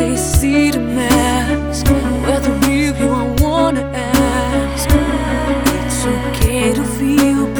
they see the mask. The real you I wanna ask. It's okay to feel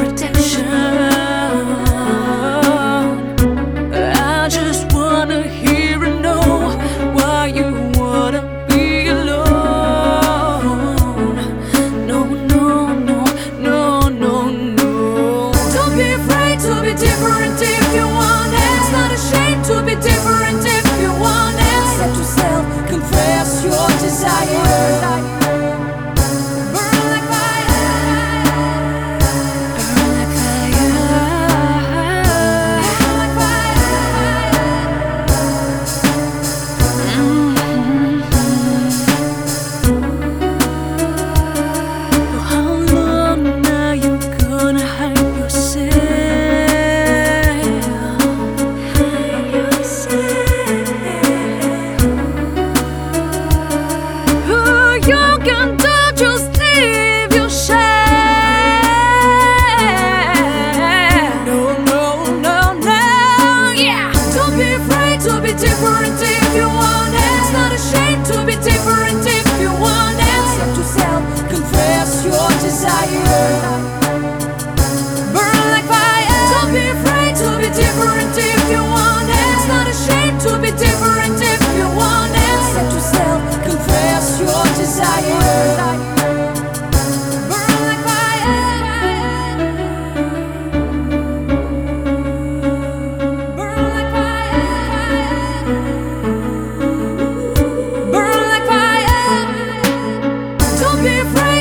No, no, no, no, yeah. Don't be afraid to be different if you want. It's not a shame to be different.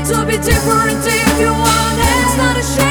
to be different if you want. It's not a shame.